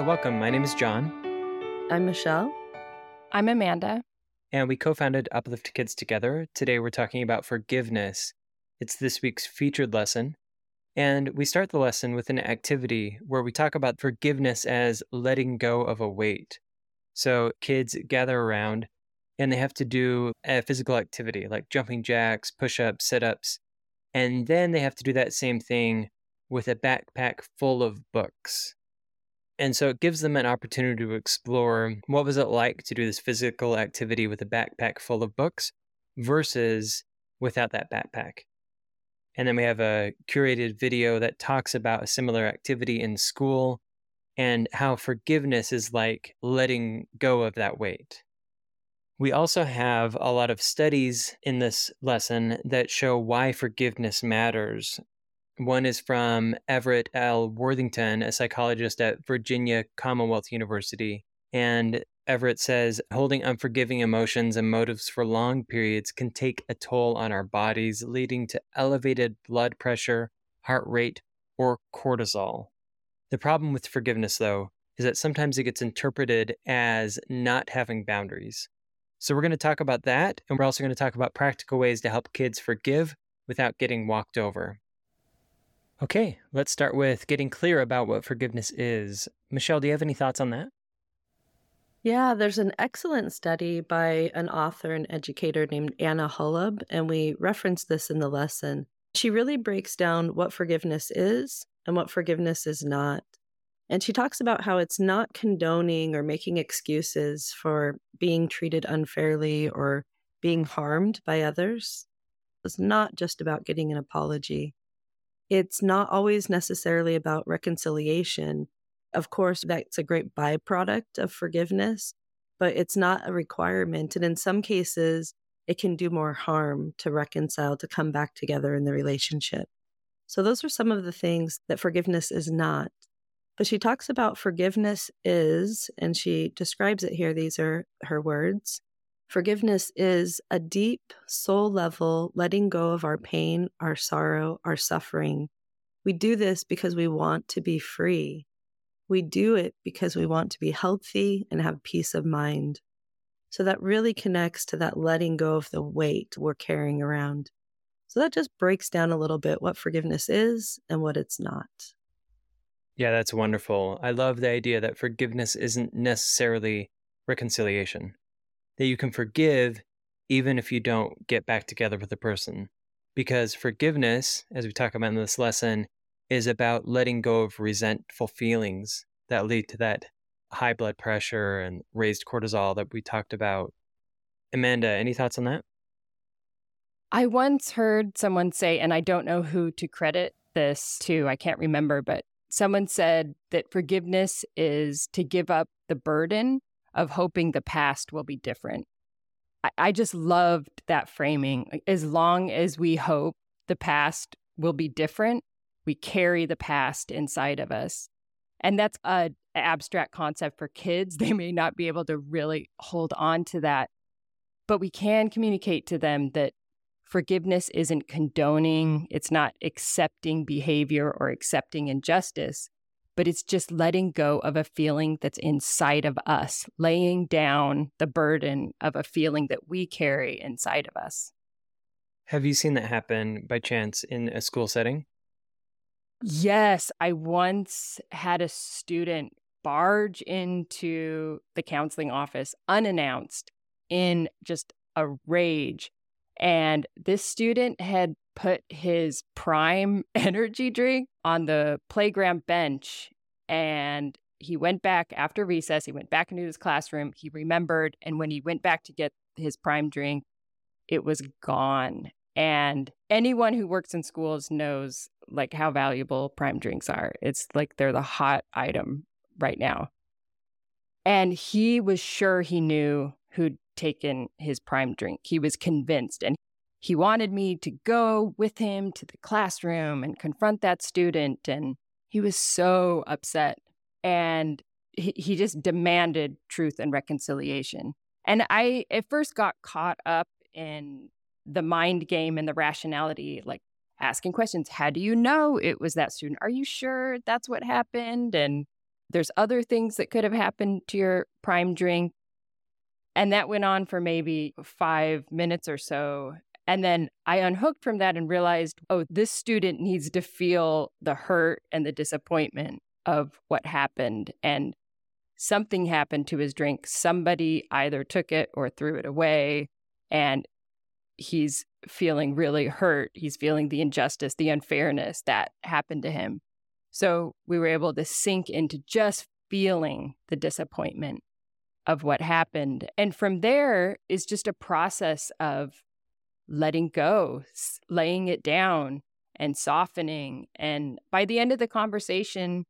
Hi, welcome. My name is John. I'm Michelle. I'm Amanda. And we co founded Uplift Kids together. Today we're talking about forgiveness. It's this week's featured lesson. And we start the lesson with an activity where we talk about forgiveness as letting go of a weight. So kids gather around and they have to do a physical activity like jumping jacks, push ups, sit ups. And then they have to do that same thing with a backpack full of books. And so it gives them an opportunity to explore what was it like to do this physical activity with a backpack full of books versus without that backpack. And then we have a curated video that talks about a similar activity in school and how forgiveness is like letting go of that weight. We also have a lot of studies in this lesson that show why forgiveness matters one is from Everett L. Worthington, a psychologist at Virginia Commonwealth University. And Everett says holding unforgiving emotions and motives for long periods can take a toll on our bodies, leading to elevated blood pressure, heart rate, or cortisol. The problem with forgiveness, though, is that sometimes it gets interpreted as not having boundaries. So, we're going to talk about that, and we're also going to talk about practical ways to help kids forgive without getting walked over. Okay, let's start with getting clear about what forgiveness is. Michelle, do you have any thoughts on that? Yeah, there's an excellent study by an author and educator named Anna Holub, and we reference this in the lesson. She really breaks down what forgiveness is and what forgiveness is not. And she talks about how it's not condoning or making excuses for being treated unfairly or being harmed by others. It's not just about getting an apology. It's not always necessarily about reconciliation. Of course, that's a great byproduct of forgiveness, but it's not a requirement. And in some cases, it can do more harm to reconcile, to come back together in the relationship. So, those are some of the things that forgiveness is not. But she talks about forgiveness is, and she describes it here. These are her words Forgiveness is a deep soul level letting go of our pain, our sorrow, our suffering. We do this because we want to be free. We do it because we want to be healthy and have peace of mind. So that really connects to that letting go of the weight we're carrying around. So that just breaks down a little bit what forgiveness is and what it's not. Yeah, that's wonderful. I love the idea that forgiveness isn't necessarily reconciliation that you can forgive even if you don't get back together with the person. Because forgiveness, as we talk about in this lesson, is about letting go of resentful feelings that lead to that high blood pressure and raised cortisol that we talked about. Amanda, any thoughts on that? I once heard someone say, and I don't know who to credit this to, I can't remember, but someone said that forgiveness is to give up the burden of hoping the past will be different. I, I just loved that framing. As long as we hope the past will be different, we carry the past inside of us. And that's a abstract concept for kids. They may not be able to really hold on to that. But we can communicate to them that forgiveness isn't condoning, it's not accepting behavior or accepting injustice but it's just letting go of a feeling that's inside of us, laying down the burden of a feeling that we carry inside of us. Have you seen that happen by chance in a school setting? Yes, I once had a student barge into the counseling office unannounced in just a rage. And this student had put his prime energy drink on the playground bench and he went back after recess he went back into his classroom he remembered and when he went back to get his prime drink it was gone. And anyone who works in schools knows like how valuable prime drinks are. It's like they're the hot item right now. And he was sure he knew who'd taken his prime drink he was convinced and he wanted me to go with him to the classroom and confront that student. And he was so upset. And he, he just demanded truth and reconciliation. And I at first got caught up in the mind game and the rationality, like asking questions. How do you know it was that student? Are you sure that's what happened? And There's other things that could have happened to your prime drink. And that went on for maybe five minutes or so. And then I unhooked from that and realized, oh, this student needs to feel the hurt and the disappointment of what happened. And something happened to his drink. Somebody either took it or threw it away. And he's feeling really hurt. He's feeling the injustice, the unfairness that happened to him. So we were able to sink into just feeling the disappointment of what happened. And from there is just a process of letting go, laying it down, and softening. And by the end of the conversation,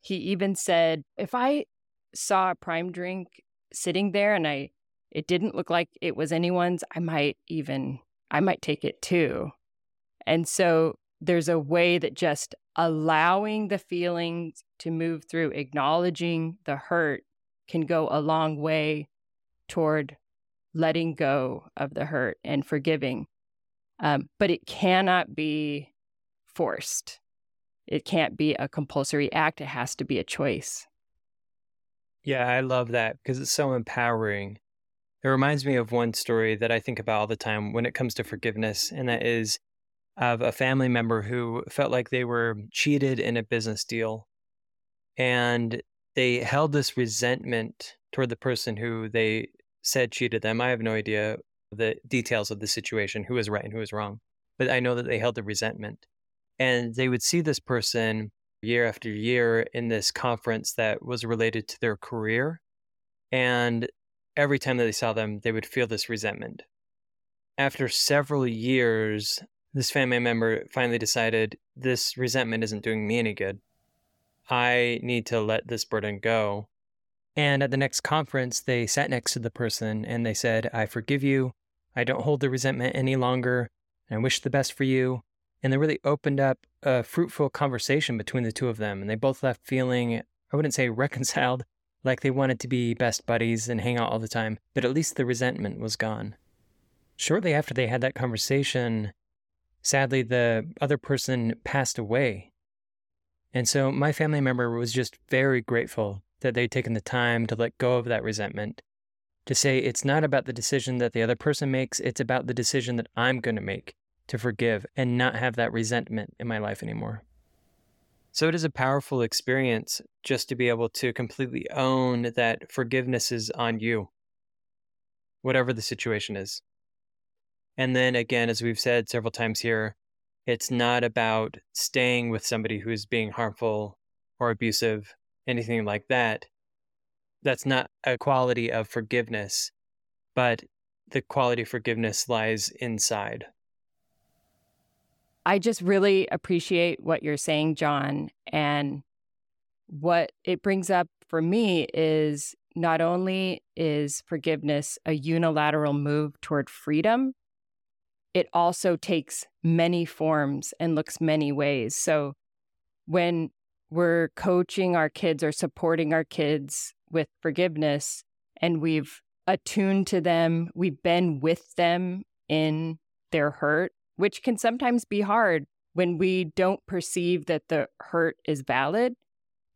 he even said, if I saw a prime drink sitting there and I it didn't look like it was anyone's, I might even I might take it too. And so there's a way that just allowing the feelings to move through, acknowledging the hurt can go a long way toward letting go of the hurt and forgiving. Um, but it cannot be forced. It can't be a compulsory act. It has to be a choice. Yeah, I love that because it's so empowering. It reminds me of one story that I think about all the time when it comes to forgiveness, and that is of a family member who felt like they were cheated in a business deal. And they held this resentment toward the person who they said cheated them. I have no idea the details of the situation, who was right and who was wrong, but I know that they held the resentment. And they would see this person year after year in this conference that was related to their career. And every time that they saw them, they would feel this resentment. After several years, this family member finally decided this resentment isn't doing me any good. I need to let this burden go. And at the next conference, they sat next to the person and they said, I forgive you. I don't hold the resentment any longer. I wish the best for you. And they really opened up a fruitful conversation between the two of them. And they both left feeling, I wouldn't say reconciled, like they wanted to be best buddies and hang out all the time, but at least the resentment was gone. Shortly after they had that conversation, sadly, the other person passed away. And so my family member was just very grateful that they'd taken the time to let go of that resentment, to say it's not about the decision that the other person makes, it's about the decision that I'm going to make to forgive and not have that resentment in my life anymore. So it is a powerful experience just to be able to completely own that forgiveness is on you, whatever the situation is. And then again, as we've said several times here, it's not about staying with somebody who's being harmful or abusive, anything like that. That's not a quality of forgiveness, but the quality of forgiveness lies inside. I just really appreciate what you're saying, John. And what it brings up for me is not only is forgiveness a unilateral move toward freedom, it also takes many forms and looks many ways. So when we're coaching our kids or supporting our kids with forgiveness and we've attuned to them, we've been with them in their hurt, which can sometimes be hard when we don't perceive that the hurt is valid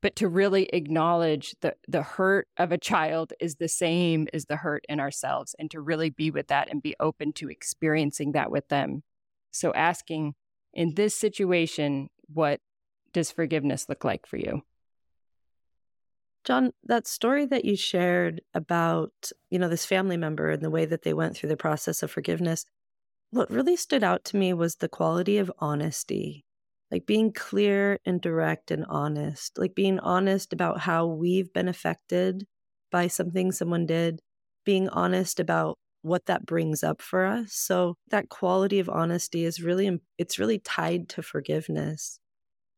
but to really acknowledge that the hurt of a child is the same as the hurt in ourselves and to really be with that and be open to experiencing that with them. So, asking in this situation, what does forgiveness look like for you? John, that story that you shared about, you know, this family member and the way that they went through the process of forgiveness, what really stood out to me was the quality of honesty like being clear and direct and honest, like being honest about how we've been affected by something someone did, being honest about what that brings up for us. So that quality of honesty is really it's really tied to forgiveness.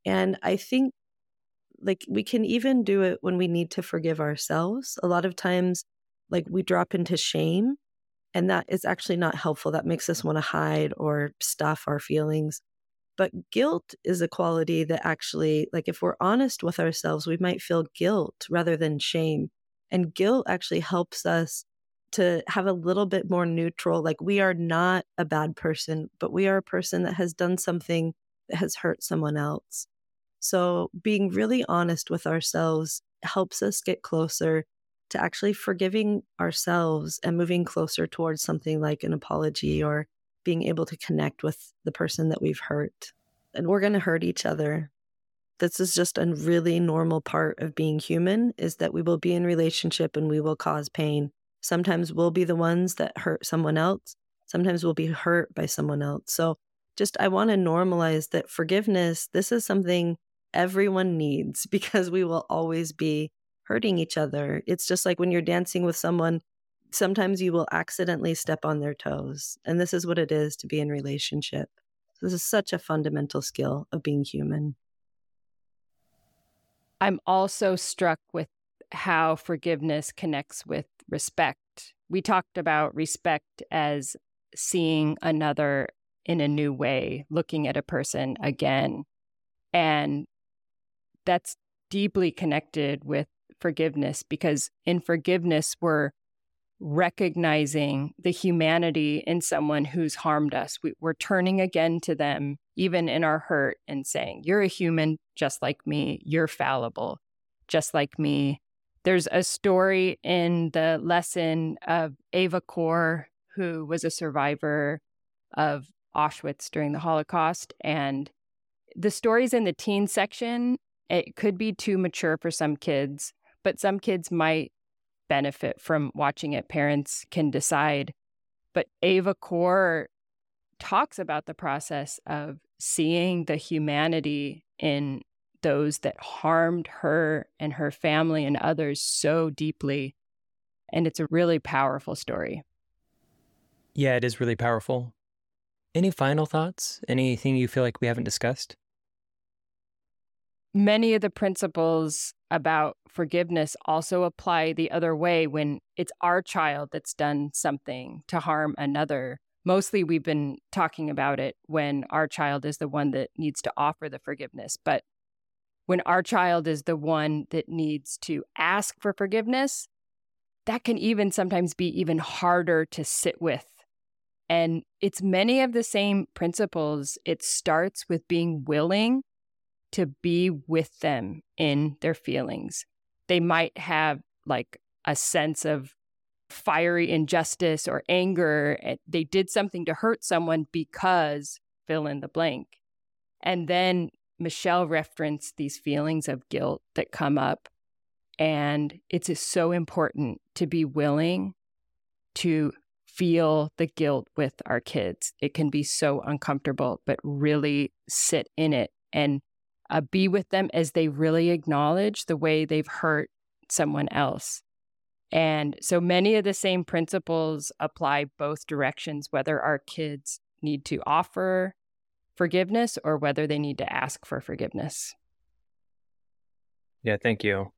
And I think like we can even do it when we need to forgive ourselves. A lot of times like we drop into shame and that is actually not helpful. That makes us want to hide or stuff our feelings. But guilt is a quality that actually, like, if we're honest with ourselves, we might feel guilt rather than shame. And guilt actually helps us to have a little bit more neutral. Like, we are not a bad person, but we are a person that has done something that has hurt someone else. So, being really honest with ourselves helps us get closer to actually forgiving ourselves and moving closer towards something like an apology or being able to connect with the person that we've hurt. And we're going to hurt each other. This is just a really normal part of being human is that we will be in relationship and we will cause pain. Sometimes we'll be the ones that hurt someone else. Sometimes we'll be hurt by someone else. So just I want to normalize that forgiveness, this is something everyone needs because we will always be hurting each other. It's just like when you're dancing with someone, sometimes you will accidentally step on their toes. And this is what it is to be in relationship. This is such a fundamental skill of being human. I'm also struck with how forgiveness connects with respect. We talked about respect as seeing another in a new way, looking at a person again. And that's deeply connected with forgiveness because in forgiveness, we're recognizing the humanity in someone who's harmed us. We, are turning again to them, even in our hurt, and saying, You're a human just like me. You're fallible just like me. There's a story in the lesson of Eva Kor, who was a survivor of Auschwitz during the Holocaust. And the stories in the teen section, it could be too mature for some kids, but some kids might benefit from watching it. Parents can decide. But Eva Kor talks about the process of seeing the humanity in those that harmed her and her family and others so deeply. And it's a really powerful story. Yeah, it is really powerful. Any final thoughts? Anything you feel like we haven't discussed? Many of the principles about forgiveness also apply the other way when it's our child that's done something to harm another. Mostly, we've been talking about it when our child is the one that needs to offer the forgiveness. But when our child is the one that needs to ask for forgiveness, that can even sometimes be even harder to sit with and it's many of the same principles. It starts with being willing to be with them in their feelings. They might have like a sense of fiery injustice or anger. Eh, they did something to hurt someone because fill in the blank. And then Michelle referenced these feelings of guilt that come up. And it's so important to be willing to feel the guilt with our kids. It can be so uncomfortable, but really sit in it and uh, be with them as they really acknowledge the way they've hurt someone else. And so many of the same principles apply both directions, whether our kids need to offer forgiveness or whether they need to ask for forgiveness. Yeah, thank you.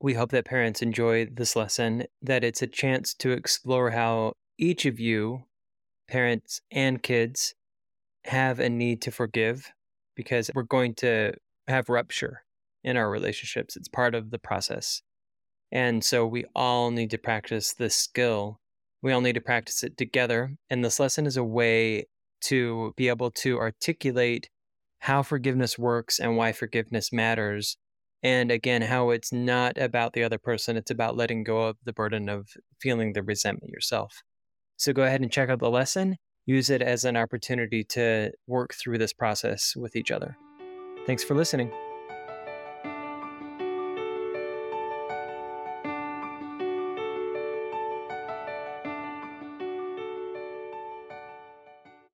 We hope that parents enjoy this lesson, that it's a chance to explore how each of you, parents and kids, have a need to forgive because we're going to have rupture in our relationships. It's part of the process. And so we all need to practice this skill. We all need to practice it together. And this lesson is a way to be able to articulate how forgiveness works and why forgiveness matters and again, how it's not about the other person, it's about letting go of the burden of feeling the resentment yourself. So go ahead and check out the lesson. Use it as an opportunity to work through this process with each other. Thanks for listening.